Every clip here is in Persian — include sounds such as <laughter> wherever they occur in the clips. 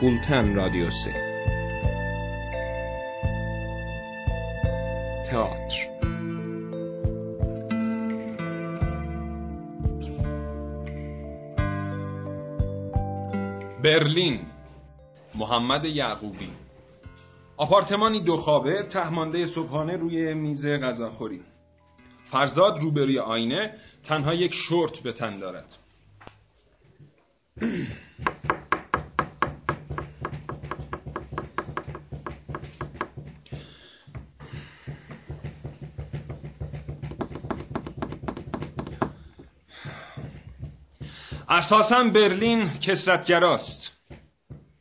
بولتن رادیو سه. تئاتر. برلین. محمد یعقوبی. آپارتمانی دو خوابه تهمانده صبحانه روی میز غذاخوری. فرزاد روبروی آینه تنها یک شورت به تن دارد. <clears throat> اساسا برلین کسرتگراست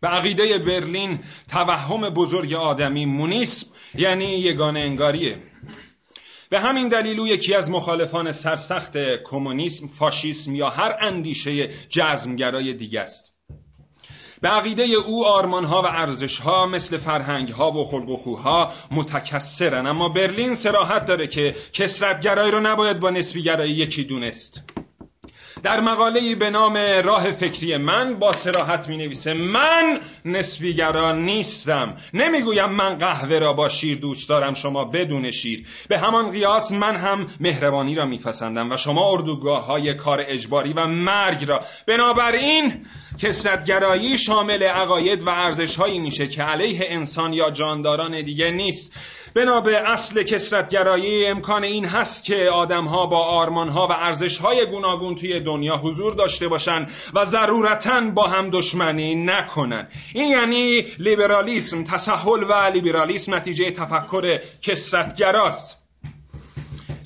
به عقیده برلین توهم بزرگ آدمی مونیسم یعنی یگانه انگاریه به همین دلیل او یکی از مخالفان سرسخت کمونیسم، فاشیسم یا هر اندیشه جزمگرای دیگه است. به عقیده او آرمانها و ارزشها مثل فرهنگها و خلق و خوها متکسرن اما برلین سراحت داره که کسرتگرایی رو نباید با نسبیگرایی یکی دونست. در مقاله به نام راه فکری من با سراحت می نویسه من نسبیگرا نیستم. نمی‌گویم من قهوه را با شیر دوست دارم شما بدون شیر. به همان قیاس من هم مهربانی را میپسندم و شما اردوگاه های کار اجباری و مرگ را. بنابراین کسرتگرایی شامل عقاید و ارزش هایی میشه که علیه انسان یا جانداران دیگه نیست. بنا به اصل کسرتگرایی امکان این هست که آدمها با آرمانها و ارزشهای گوناگون توی دنیا حضور داشته باشند و ضرورتا با هم دشمنی نکنن. این یعنی لیبرالیسم تسهل و لیبرالیسم نتیجه تفکر کسرتگراست.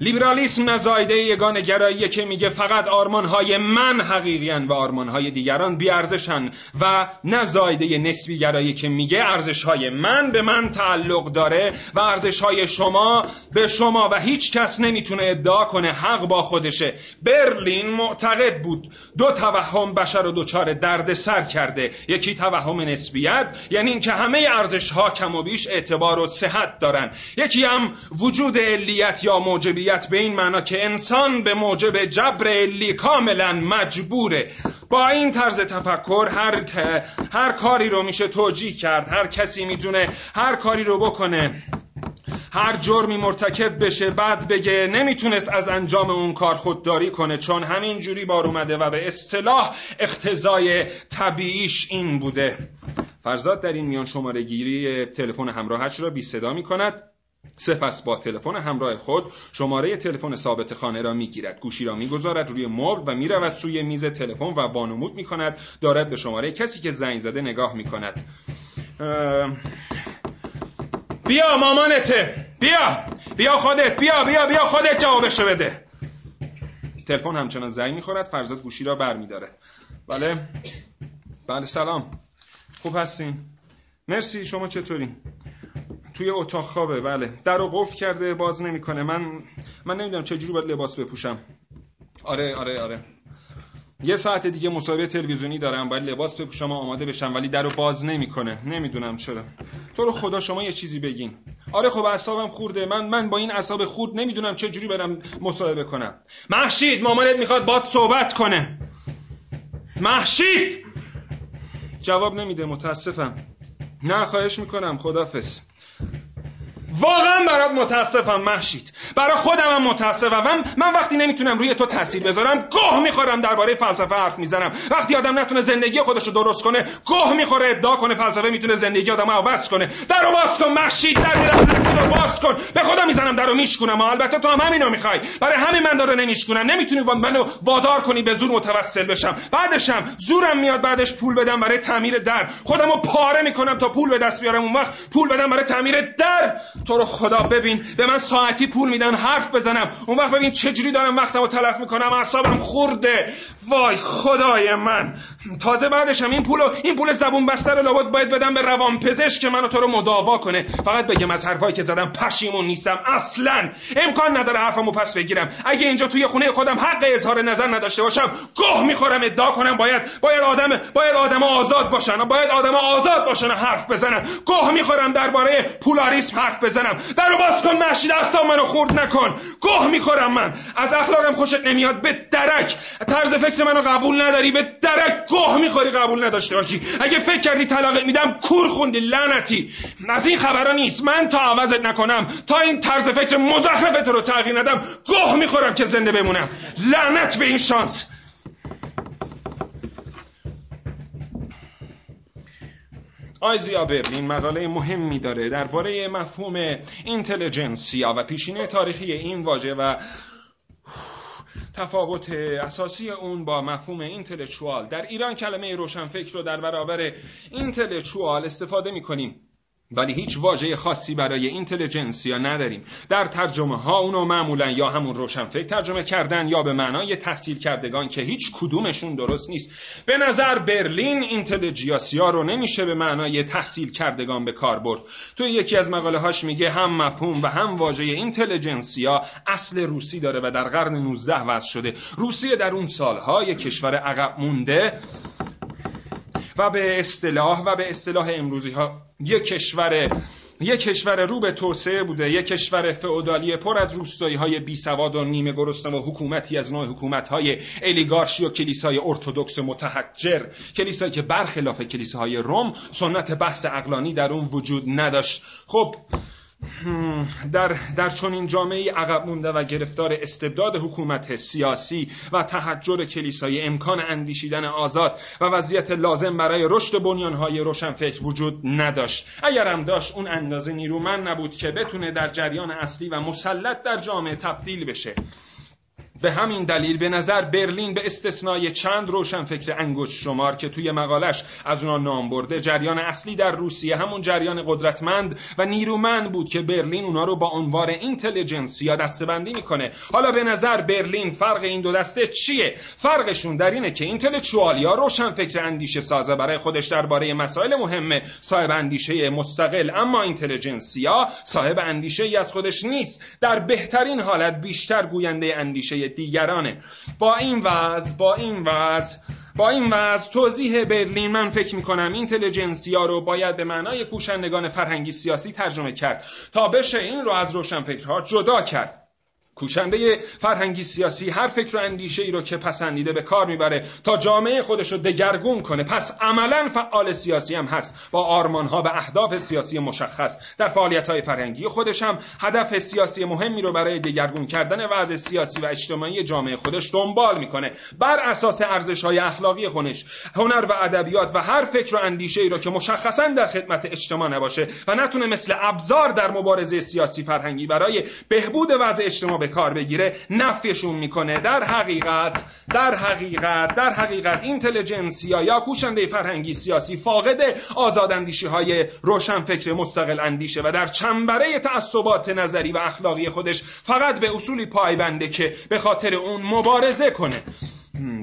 لیبرالیسم نزایده یگان گراییه که میگه فقط آرمانهای من حقیقیان و آرمانهای دیگران بیارزشن و نزایده نسبی گرایی که میگه ارزشهای من به من تعلق داره و ارزشهای شما به شما و هیچ کس نمی‌تونه ادعا کنه حق با خودشه. برلین معتقد بود دو توهم بشر و دوچار درد سر کرده. یکی توهم نسبیت یعنی اینکه همه ارزشها کم و بیش اعتبار و صحت دارن. یکی هم وجود علیت یا موجبیت به این معنا که انسان به موجب جبر علی کاملا مجبوره. با این طرز تفکر هر, هر کاری رو میشه توجیه کرد. هر کسی می‌تونه هر کاری رو بکنه هر جرمی مرتکب بشه بعد بگه نمی‌تونست از انجام اون کار خودداری کنه چون همین جوری بار اومده و به اصطلاح اختزای طبیعیش این بوده. فرزاد در این میان شماره گیری تلفن همراهش را بی صدا می کند سپس با تلفن همراه خود شماره تلفن ثابت خانه را می‌گیرد. گوشی را می‌گذارد روی مبل و می‌رود سوی میز تلفن و بانمود می‌کند. دارد به شماره کسی که زنگ زده نگاه می‌کند. بیا مامانته بیا بیا خودت بیا بیا بیا خودت جوابشو بده. تلفن همچنان زنگ می‌خورد. فرزاد گوشی را برمیدارد. بله. بله سلام. خوب هستین؟ مرسی شما چطورین؟ توی اتاق خوابه. بله. در رو قفل کرده باز نمی‌کنه. من من نمی‌دونم چه جوری باید لباس بپوشم. آره آره آره. یه ساعت دیگه مصاحبه تلویزیونی دارم. باید لباس بپوشم آماده بشم ولی در رو باز نمی‌کنه. نمی‌دونم چرا. تو رو خدا شما یه چیزی بگین. آره خب اعصابم خورده. من من با این اعصاب خورد نمی‌دونم چه جوری برم مصاحبه کنم. محشید مامانت می‌خواد باد صحبت کنه. محشید! جواب نمیده متاسفم. نه خواهش می‌کنم. خدافظ واقعا برات متاسفم محشید. برای خودم هم متاسفم. من, من وقتی نمی‌تونم روی تو تاثیر بذارم گوه می‌خورم درباره فلسفه حرف می‌زنم. وقتی آدم نتونه زندگی خودش رو درست کنه گوه می‌خوره ادعا کنه فلسفه می‌تونه زندگی آدم عوض کنه. درو باز کن محشید. در رو باز کن. به خدا می‌زنم درو میشکنم البته تو هم همینو می‌خوای. برای همین من داره نمیشکنم نمی‌تونی منو وادار کنی به زور متوسل بشم. بعدشم زورم میاد بعدش پول بدم برای تعمیر در. خودمو پاره می‌کنم تا پول به دست بیارم. اون وقت پول بدم برای تعمیر در. تو رو خدا ببین به من ساعتی پول میدن حرف بزنم. اون وقت ببین چجوری دارم وقتمو تلف می‌کنم اعصابم خورده. وای خدای من. تازه بعدشم این پولو این پول زبون بسته رو لابد باید بدم به روان پزشک که منو تو رو مداوا کنه. فقط بگم از حرفایی که زدم پشیمون نیستم. اصلا امکان نداره حرفمو پس بگیرم. اگه اینجا توی خونه خودم حق اظهار نظر نداشته باشم گاه می‌خورم ادعا کنم باید. باید آدم باید آدم آزاد باشن باید آدم آزاد باشن حرف بزنم گاه می‌خورم درباره پولاریسم حرف بزنم درو باز کن مشید دستام منو خورد نکن. گاه می‌خورم من. از اخلاقم خوشت نمیاد. به درک. طرز فکر منو قبول نداری. به درک گاه می‌خوری. قبول نداشته باشی. اگه فکر کردی طلاق میدم کور خوندی لعنتی. از این خبرا نیست. من تا عوضت نکنم تا این طرز فکر مزخرفت رو تغییر ندم گاه می‌خورم که زنده بمونم. لعنت به این شانس. آیزیا برلین مقاله مهمی داره درباره مفهوم اینتلیجنسیا و پیشینه تاریخی این واژه و تفاوت اساسی اون با مفهوم اینتلکچوال در ایران کلمه روشنفکر رو در برابر اینتلکچوال استفاده می‌کنیم. ولی هیچ واژه خاصی برای اینتلیجنسیا نداریم. در ترجمه ها اونو معمولا یا همون روشنفکر ترجمه کردن یا به معنای تحصیل کردگان که هیچ کدومشون درست نیست. به نظر برلین اینتلیجیاسیا رو نمیشه به معنای تحصیل کردگان به کار برد. تو یکی از مقاله هاش میگه هم مفهوم و هم واژه اینتلیجنسیا اصل روسی داره و در قرن 19 وضع شده. روسیه در اون سالها یک کشور عقب مونده. و به اصطلاح و به اصطلاح امروزی ها یک کشور یک کشور رو به توسعه بوده یک کشور فئودالی پر از روستایی های بی سواد و نیمه گرسنه و حکومتی از نوع حکومت های الیگارشی و کلیسای ارتودکس متحجر کلیسایی که برخلاف کلیساهای روم سنت بحث اقلانی در اون وجود نداشت. خب در, در چنین جامعه عقب مونده و گرفتار استبداد حکومت سیاسی و تحجر کلیسای امکان اندیشیدن آزاد و وضعیت لازم برای رشد بنیانهای روشنفکر وجود نداشت. اگرم داشت اون اندازه نیرومند نبود که بتونه در جریان اصلی و مسلط در جامعه تبدیل بشه. به همین دلیل به نظر برلین به استثنای چند روشنفکر انگشت شمار که توی مقالش از اونا نام برده جریان اصلی در روسیه همون جریان قدرتمند و نیرومند بود که برلین اونا رو با عنوان اینتلیجنسیا دستبندی می‌کنه. حالا به نظر برلین فرق این دو دسته چیه؟ فرقشون در اینه که اینتلکچوالیا روشنفکر اندیشه سازه برای خودش درباره مسائل مهمه صاحب اندیشه مستقل اما اینتلیجنسیا صاحب اندیشه ای از خودش نیست. در بهترین حالت بیشتر گوینده اندیشه دیگرانه. با این وضع با این وضع با این وضع توضیح برلین من فکر می‌کنم اینتلیجنسیا رو باید به معنای کوشندگان فرهنگی سیاسی ترجمه کرد تا بشه این رو از روشنفکرها جدا کرد. کوشنده فرهنگی سیاسی هر فکر و اندیشه ای رو که پسندیده به کار می‌بره تا جامعه خودش رو دگرگون کنه. پس عملا فعال سیاسی هم هست. با آرمان ها و اهداف سیاسی مشخص. در فعالیت های فرهنگی خودش هم هدف سیاسی مهمی رو برای دگرگون کردن وضع سیاسی و اجتماعی جامعه خودش دنبال می‌کنه. بر اساس ارزش های اخلاقی خودش هنر و ادبیات و هر فکر و اندیشه ای رو که مشخصا در خدمت اجتماع نباشه و نتونه مثل ابزار در مبارزه سیاسی فرهنگی برای بهبود وضع اجتماع کار بگیره نفیشون می‌کنه. در حقیقت در حقیقت در حقیقت اینتلیجنسیا یا کوشنده فرهنگی سیاسی فاقد آزاداندیشی های روشنفکر مستقل اندیشه و در چنبره تعصبات نظری و اخلاقی خودش فقط به اصولی پایبنده که به خاطر اون مبارزه کنه.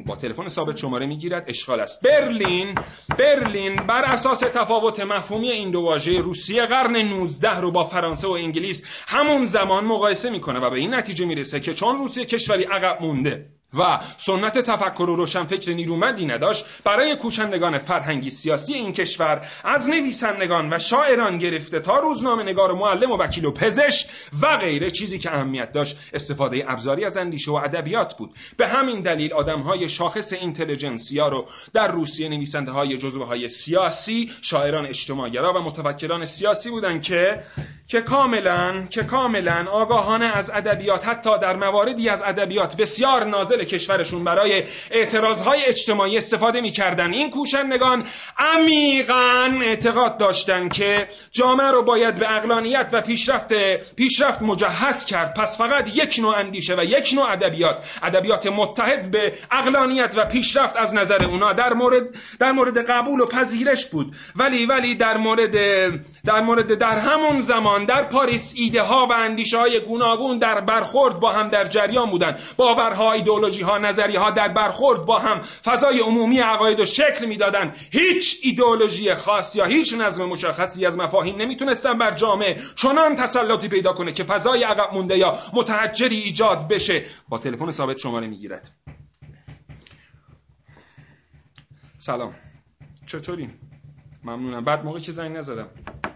با تلفن ثابت شماره می‌گیرد. اشغال است. برلین برلین بر اساس تفاوت مفهومی این دو واژه روسیه قرن 19 رو با فرانسه و انگلیس همون زمان مقایسه می‌کنه و به این نتیجه می‌رسه که چون روسیه کشوری عقب مونده و سنت تفکر و روشنفکر نیرومندی نداشت برای کوشندگان فرهنگی سیاسی این کشور از نویسندگان و شاعران گرفته تا روزنامه نگار و معلم و وکیل و پزشک و غیره چیزی که اهمیت داشت استفاده ابزاری از اندیشه و ادبیات بود. به همین دلیل های شاخص اینتلیجنسیا رو در روسیه نویسنده های جزوه های سیاسی شاعران اجتماعگرا و متفکران سیاسی بودند که که کاملا که کاملا آگاهانه از ادبیات حتی در مواردی از ادبیات بسیار نازل کشورشون برای اعتراضهای اجتماعی استفاده می‌کردن. این کوشندگان عمیقا اعتقاد داشتند که جامعه رو باید به اقلانیت و پیشرفت پیشرفت مجهز کرد. پس فقط یک نوع اندیشه و یک نوع ادبیات ادبیات متحد به اقلانیت و پیشرفت از نظر اونا در مورد در مورد قبول و پذیرش بود. ولی ولی در مورد در مورد در همون زمان در پاریس ایده ها و اندیشه های گوناگون در برخورد با هم در جریان بودن. باورها ایدئولوژی ایدئولوژی ها نظریه ها در برخورد با هم فضای عمومی عقاید و شکل می‌دادن هیچ ایدئولوژی خاص یا هیچ نظم مشخصی از مفاهیم نمی‌تونستن بر جامعه چنان تسلطی پیدا کنه که فضای عقب مونده یا متحجری ایجاد بشه. با تلفن ثابت شماره می‌گیرد. سلام. چطوری ممنونم. بعد موقع که زنگ نزدم.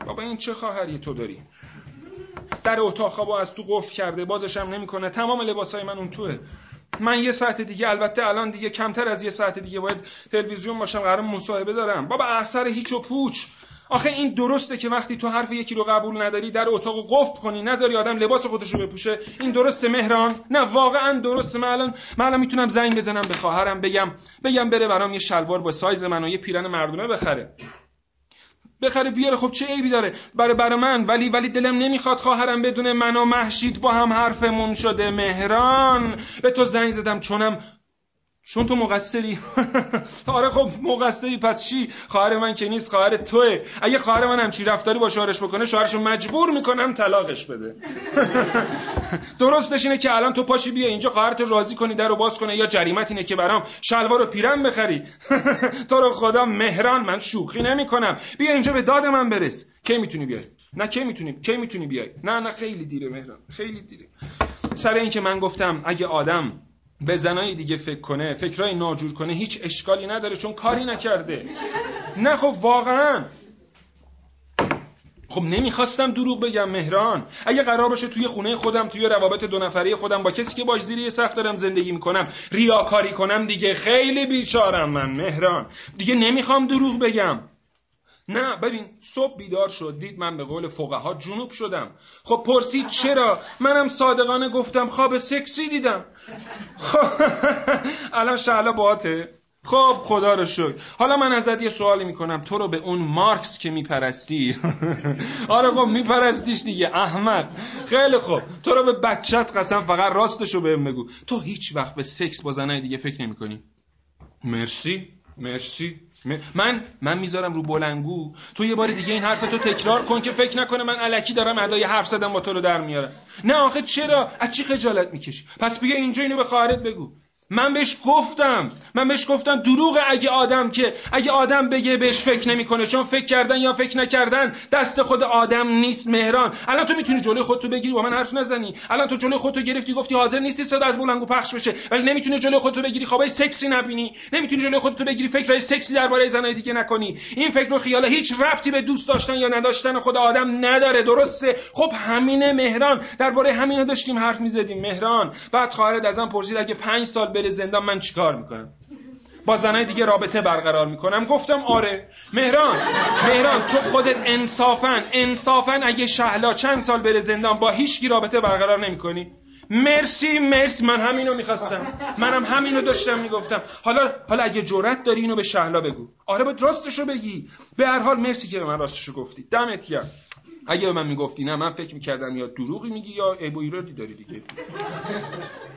بابا این چه خواهری تو داری؟ در اتاق خوابو از تو قفل کرده بازش هم نمی‌کنه. تمام لباسای من اون توه. من یه ساعت دیگه البته الان دیگه کمتر از یه ساعت دیگه باید تلویزیون باشم قرار مصاحبه دارم. بابا اثر هیچ و پوچ. آخه این درسته که وقتی تو حرف یکی رو قبول نداری در اتاق قفل کنی نذاری آدم لباس خودش رو بپوشه. این درسته مهران؟ نه واقعا درسته. من الان من الان می‌تونم زنگ بزنم به خواهرم بگم بگم بره برام یه شلوار با سایز من و یه پیرن مردونه بخره. بخره بیاره. خب چه عیبی داره؟ برای برای من. ولی ولی دلم نمی‌خواد خواهرم بدونه من و محشید با هم حرفمون شده. مهران به تو زنگ زدم. چونم چون تو مقصری. <laughs> آره خب مقصری پس چی؟ خواهر من که نیست خواهر توه. اگه خواهر من همچی رفتاری با شوهرش بکنه شوهرشو مجبور می‌کنم طلاقش بده. <laughs> درستش اینه که الان تو پاشی بیا اینجا خواهرت راضی کنی در رو باز کنه یا جریمت اینه که برام شلوار و پیرن بخری. <laughs> تو رو خدا مهران من شوخی نمی‌کنم. بیا اینجا به داد من برس. کی می‌تونی بیای؟ نه کی می‌تونی کی می‌تونی بیای؟ نه نه خیلی دیره مهران خیلی دیره. سر اینکه من گفتم اگه آدم به زنای دیگه فکر کنه فکرای ناجور کنه هیچ اشکالی نداره چون کاری نکرده. نه خب واقعا. خب نمی‌خواستم دروغ بگم مهران. اگه قرار باشه توی خونه خودم توی روابط دو نفره خودم با کسی که باش زیر یه دارم زندگی می‌کنم ریاکاری کنم دیگه. خیلی بیچارم من مهران. دیگه نمی‌خوام دروغ بگم. نه ببین صبح بیدار شد دید من به قول فقها جنوب شدم. خب پرسید چرا؟ منم صادقانه گفتم خواب سکسی دیدم. خب الان شعلا باته خب خدا رو شکر. حالا من ازت یه سوالی می‌کنم. تو رو به اون مارکس که میپرستی. <laughs> آره خب میپرستیش دیگه. احمد. خیلی خوب. تو رو به بچت قسم فقط راستشو بهم بگو. تو هیچ وقت به سکس با زنای دیگه فکر نمی‌کنی. مرسی. مرسی. من من می‌ذارم رو بلنگو. تو یه بار دیگه این حرفتو تکرار کن که فکر نکنه من علکی دارم ادای حرف زدم با تو رو در میارم. نه آخه چرا؟ از چی خجالت می‌کشی؟ پس بیا اینجا اینو به خواهرت بگو. من بهش گفتم. من بهش گفتم دروغ اگه آدم که اگه آدم بگه بهش فکر نمی‌کنه چون فکر کردن یا فکر نکردن دست خود آدم نیست مهران. الان تو می‌تونی جلوی خودتو بگیری؟ با من حرف نزنی. الان تو جلوی خودتو گرفتی گفتی حاضر نیستی صدا از بلنگو پخش بشه. ولی نمی‌تونی جلوی خودتو بگیری خوابای سکسی نبینی. نمی‌تونی جلوی خودتو بگیری فکرای سکسی درباره زنای دیگه نکنی. این فکر و خیال هیچ ربطی به دوست داشتن یا نداشتن خود آدم نداره. درسته؟ خب همینه مهران. درباره همینو داشتیم حرف می‌زدیم. مهران بعد خواهرت ازم پرسید اگه 5 سال بره زندان من چیکار می‌کنم؟ با زنای دیگه رابطه برقرار می‌کنم. گفتم آره. مهران مهران تو خودت انصافا انصافا اگه شهلا چند سال بره زندان با هیچ کی رابطه برقرار نمی‌کنی. مرسی مرسی. من همینو می‌خواستم. منم همینو داشتم می‌گفتم. حالا حالا اگه جرأت داری اینو به شهلا بگو. آره باید راستشو بگی. به هر حال مرسی که به من راستشو گفتی. دمت گرم. اگه به من می‌گفتی نه من فکر می‌کردم یا دروغی میگی یا عیب و ایرادی داری دیگه.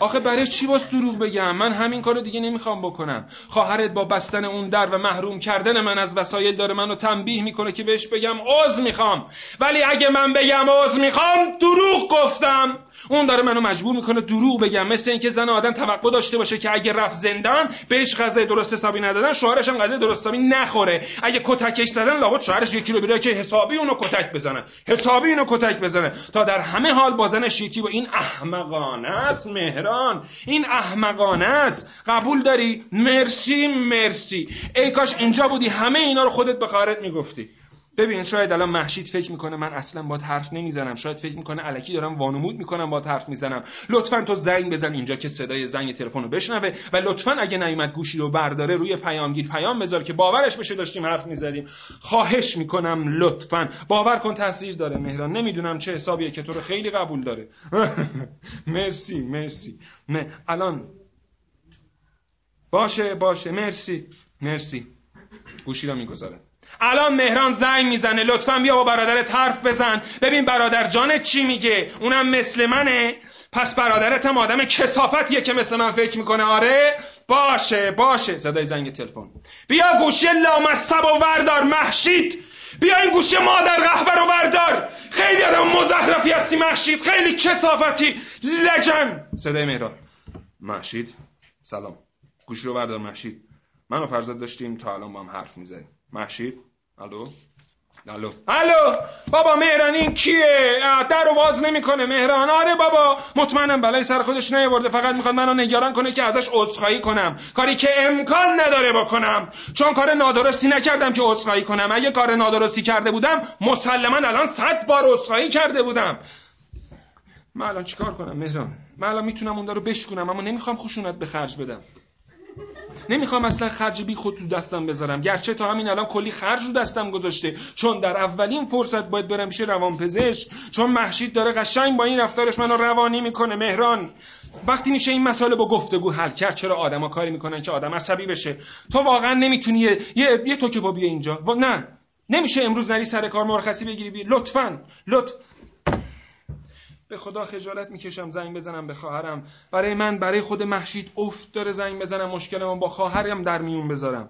آخه برای چی باز دروغ بگم؟ من همین کارو دیگه نمی‌خوام بکنم. خواهرت با بستن اون در و محروم کردن من از وسایل داره منو تنبیه می‌کنه که بهش بگم عذر می‌خوام. ولی اگه من بگم عذر می‌خوام دروغ گفتم. اون داره منو مجبور می‌کنه دروغ بگم. مثل اینکه زن آدم توقع داشته باشه که اگه رفت زندان بهش غذای درست حسابی ندادن شوهرش هم غذای درست حسابی نخوره. اگه کتکش زدن لابد شوهرش یکی رو که حسابی اونو کتک بزنه. حسابی اینو کتک بزنه. تا در همه حال بازنش یکی با این احمقانه است مهران این احمقانه است. قبول داری؟ مرسی مرسی. ای کاش اینجا بودی همه اینا رو خودت به خواهرت می‌گفتی. ببین شاید الان محشید فکر می‌کنه من اصلا با حرف نمی‌زنم. شاید فکر می‌کنه علکی دارم وانمود می‌کنم با حرف می‌زنم. لطفا تو زنگ بزن اینجا که صدای زنگ تلفن رو بشنوه و لطفا اگه نیومد گوشی رو برداره روی پیامگیر پیام بذار که باورش بشه داشتیم حرف می‌زدیم. خواهش می‌کنم لطفا. باور کن تاثیر داره مهران. نمی‌دونم چه حسابیه که تو رو خیلی قبول داره. <laughs> مرسی مرسی. نه الان باشه باشه. مرسی مرسی. گوشی رو می‌گذارم. الان مهران زنگ می‌زنه. لطفا بیا با برادرت حرف بزن. ببین برادر جانت چی میگه؟ اونم مثل منه. پس برادرت هم آدم کسافتیه که مثل من فکر می‌کنه. آره؟ باشه باشه. صدای زنگ تلفن. بیا گوشی لامصب و وردار محشید. بیا این گوشی مادر قهبر و بردار خیلی آدم مزخرفی هستی محشید. خیلی کسافتی. لجن. صدای مهران. محشید سلام. گوش رو بردار محشید. من و فرزاد داشتیم تا الان با هم حرف می‌زنیم. محشید. الو. الو. الو. بابا مهران این کیه؟ در رو باز نمی‌کنه. مهران. آره بابا. مطمئنم بلای سر خودش نیورده فقط می‌خواد منو نگران کنه که ازش عذرخواهی کنم. کاری که امکان نداره بکنم. چون کار نادرستی نکردم که عذرخواهی کنم. اگه کار نادرستی کرده بودم مسلما الان صد بار عذرخواهی کرده بودم. من الان چیکار کنم مهران؟ من الان می‌تونم اون رو بشکنم اما نمی‌خوام خشونت به خرج بدم. نمی‌خوام اصلا خرج بی خود تو دستم بذارم. گرچه تا همین الان کلی خرج رو دستم گذاشته. چون در اولین فرصت باید برم پیش روانپزشک. چون محشید داره قشنگ با این رفتارش منو روانی می‌کنه مهران. وقتی میشه این مسئله با گفتگو حل کرد چرا آدما کاری می‌کنن که آدم عصبی بشه؟ تو واقعا نمی‌تونی یه یه, یه تو با بیا اینجا. و... نه. نمیشه امروز نری سر کار مرخصی بگیری بی لطفا. لطف به خدا خجالت می‌کشم زنگ بزنم به خواهرم. برای من برای خود محشید افت داره زنگ بزنم مشکلمو با خواهرم در میون بذارم.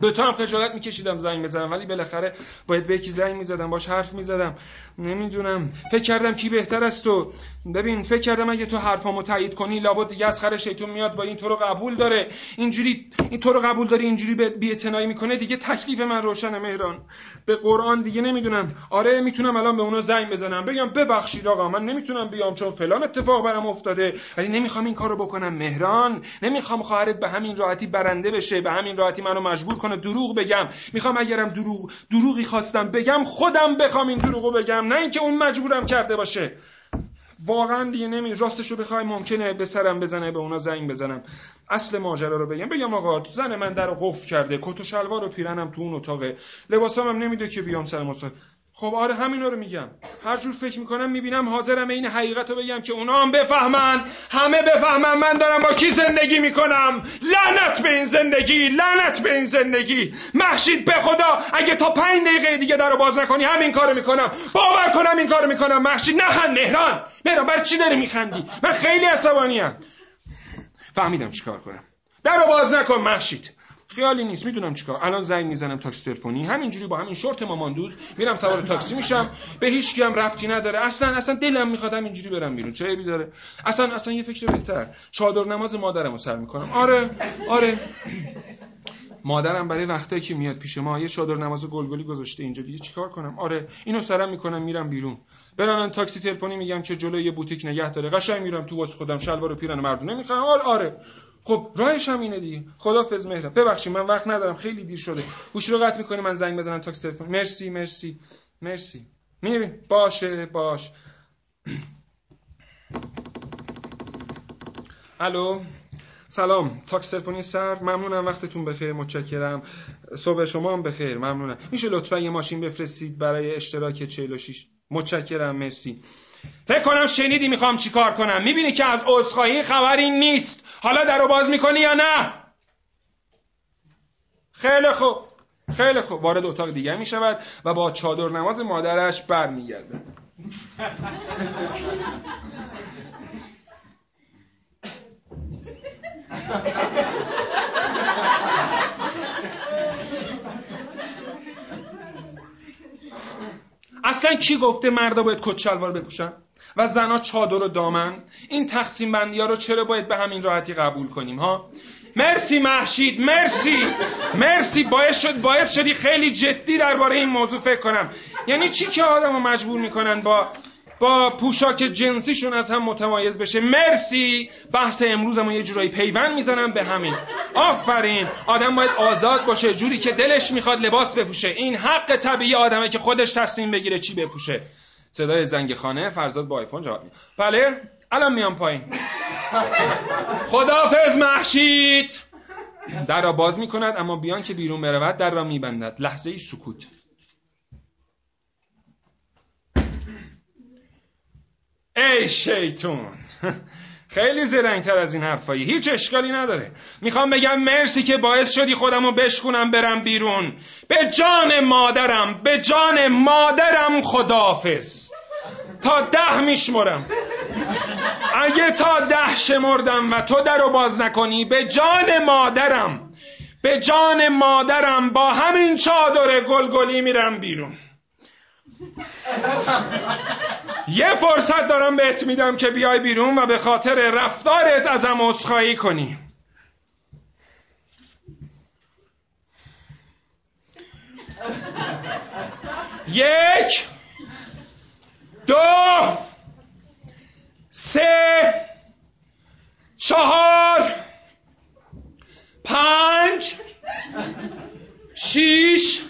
به تو هم خجالت میکشیدم زنگ بزنم ولی بالاخره باید به یکی زنگ می‌زدم باش حرف می‌زدم. نمی‌دونم. فکر کردم کی بهتر است تو ببین فکر کردم اگه تو حرفامو تایید کنی لابد دیگه از خر شیطون میاد با این تو رو قبول داره. اینجوری این تو رو قبول داره اینجوری بی می‌کنه دیگه تکلیف من روشن مهران. به قرآن دیگه نمی‌دونم. آره می‌تونم الان به اونا زنگ بزنم. بگم ببخشید آقا من نمی‌تونم بیام چون فلان اتفاق برام افتاده. ولی نمی‌خوام این کارو بکنم مهران. نمی‌خوام خواهرت به همین راحتی برنده بشه به همین راحتی منو مجبور کنه دروغ بگم. می‌خوام اگرم دروغ دروغی خواستم بگم خودم بخوام این دروغو بگم. نه اینکه اون مجبورم کرده باشه. واقعا دیگه نمی راستشو بخوای ممکنه به سرم بزنه به اونا زنگ بزنم. اصل ماجرا رو بگم. بگم آقا زن من در قفل کرده. کت و شلوار و پیرنم تو اون اتاقه. لباسام نمیده که بیام سر مصاحبه خب آره همینا رو میگم. هر جور فکر می‌کنم می‌بینم حاضرم این حقیقت رو بگم که اونا هم بفهمن. همه بفهمن من دارم با کی زندگی می‌کنم. لعنت به این زندگی لعنت به این زندگی. محشید به خدا. اگه تا پنج دقیقه دیگه در رو باز نکنی همین کارو می‌کنم. باور کنم این کارو می‌کنم. محشید نخند مهران. مهران بر چی داری میخندی؟ من خیلی عصبانیم. فهمیدم چیکار کنم. در رو باز نکن محشید خیالی نیست. می‌دونم چیکار. الان زنگ می‌زنم تاکسی تلفنی. همینجوری با همین شورت ماماندوز میرم سوار تاکسی میشم. به هیچ هم ربطی نداره. اصلا اصلا دلم می‌خواد همینجوری برم بیرون. چه عیبی داره؟ اصلا اصلا یه فکر بهتر. چادر نماز مادرمو سر می‌کنم. آره آره. مادرم برای وقتایی که میاد پیش ما یه چادر نماز گلگلی گذاشته اینجا دیگه چیکار کنم؟ آره اینو سرم می‌کنم میرم بیرون. برانم تاکسی تلفنی میگم که جلوی یه بوتیک نگه داره. قشنگ میرم تو واسه خودم. شلوار و پیرن مردونه می‌خرم. آره آره. خب راهش هم اینه دیگه. خدافظ مهرم ببخشید من وقت ندارم. خیلی دیر شده. گوشی رو قطع می‌کنی من زنگ بزنم تاکسی تلفن. مرسی مرسی مرسی. میری باشه باش. الو؟ سلام. تاکس تلفنی سر. ممنونم وقتتون بخیر متشکرم. صبح شما هم بخیر ممنونم. میشه لطفا یه ماشین بفرستید برای اشتراک 46 متشکرم مرسی. فکر کنم شنیدی می‌خوام چیکار کنم. می‌بینی که از عذرخواهی خبری نیست. حالا در رو باز می‌کنی یا نه؟ خیلی خوب. خیلی خوب. وارد اتاق دیگر می‌شود و با چادر نماز مادرش برمیگرده <laughs> اصلا کی گفته مردا باید کت شلوار بپوشن و زنا چادر و دامن؟ این تقسیم بندی ها رو چرا باید به همین راحتی قبول کنیم ها؟ مرسی محشید مرسی! مرسی باعث شد باعث شدی خیلی جدی درباره این موضوع فکر کنم. یعنی چی که آدمو مجبور می‌کنن با با پوشاک جنسیشون از هم متمایز بشه. مرسی. بحث امروز ما یه جورایی پیوند می‌زنم به همین. آفرین. آدم باید آزاد باشه. جوری که دلش می‌خواد لباس بپوشه. این حق طبیعی آدمه که خودش تصمیم بگیره چی بپوشه. صدای زنگ خانه فرزاد با آیفون جواب میده. بله. الان میام پایین. خدافظ محشید. در را باز می‌کند اما بیان که بیرون برود در را میبندد. لحظه ای سکوت. ای شیطون. خیلی زرنگتر از این حرفایی. هیچ اشکالی نداره. می‌خوام بگم مرسی که باعث شدی خودمو بشکونم برم بیرون. به جان مادرم به جان مادرم خدافز تا ده میشمرم. اگه تا ده شمردم و تو در رو باز نکنی به جان مادرم به جان مادرم با همین چادر گلگلی میرم بیرون. یه فرصت دارم بهت میدم که بیای بیرون و به خاطر رفتارت ازم عذرخواهی کنی. یک دو سه چهار پنج شیش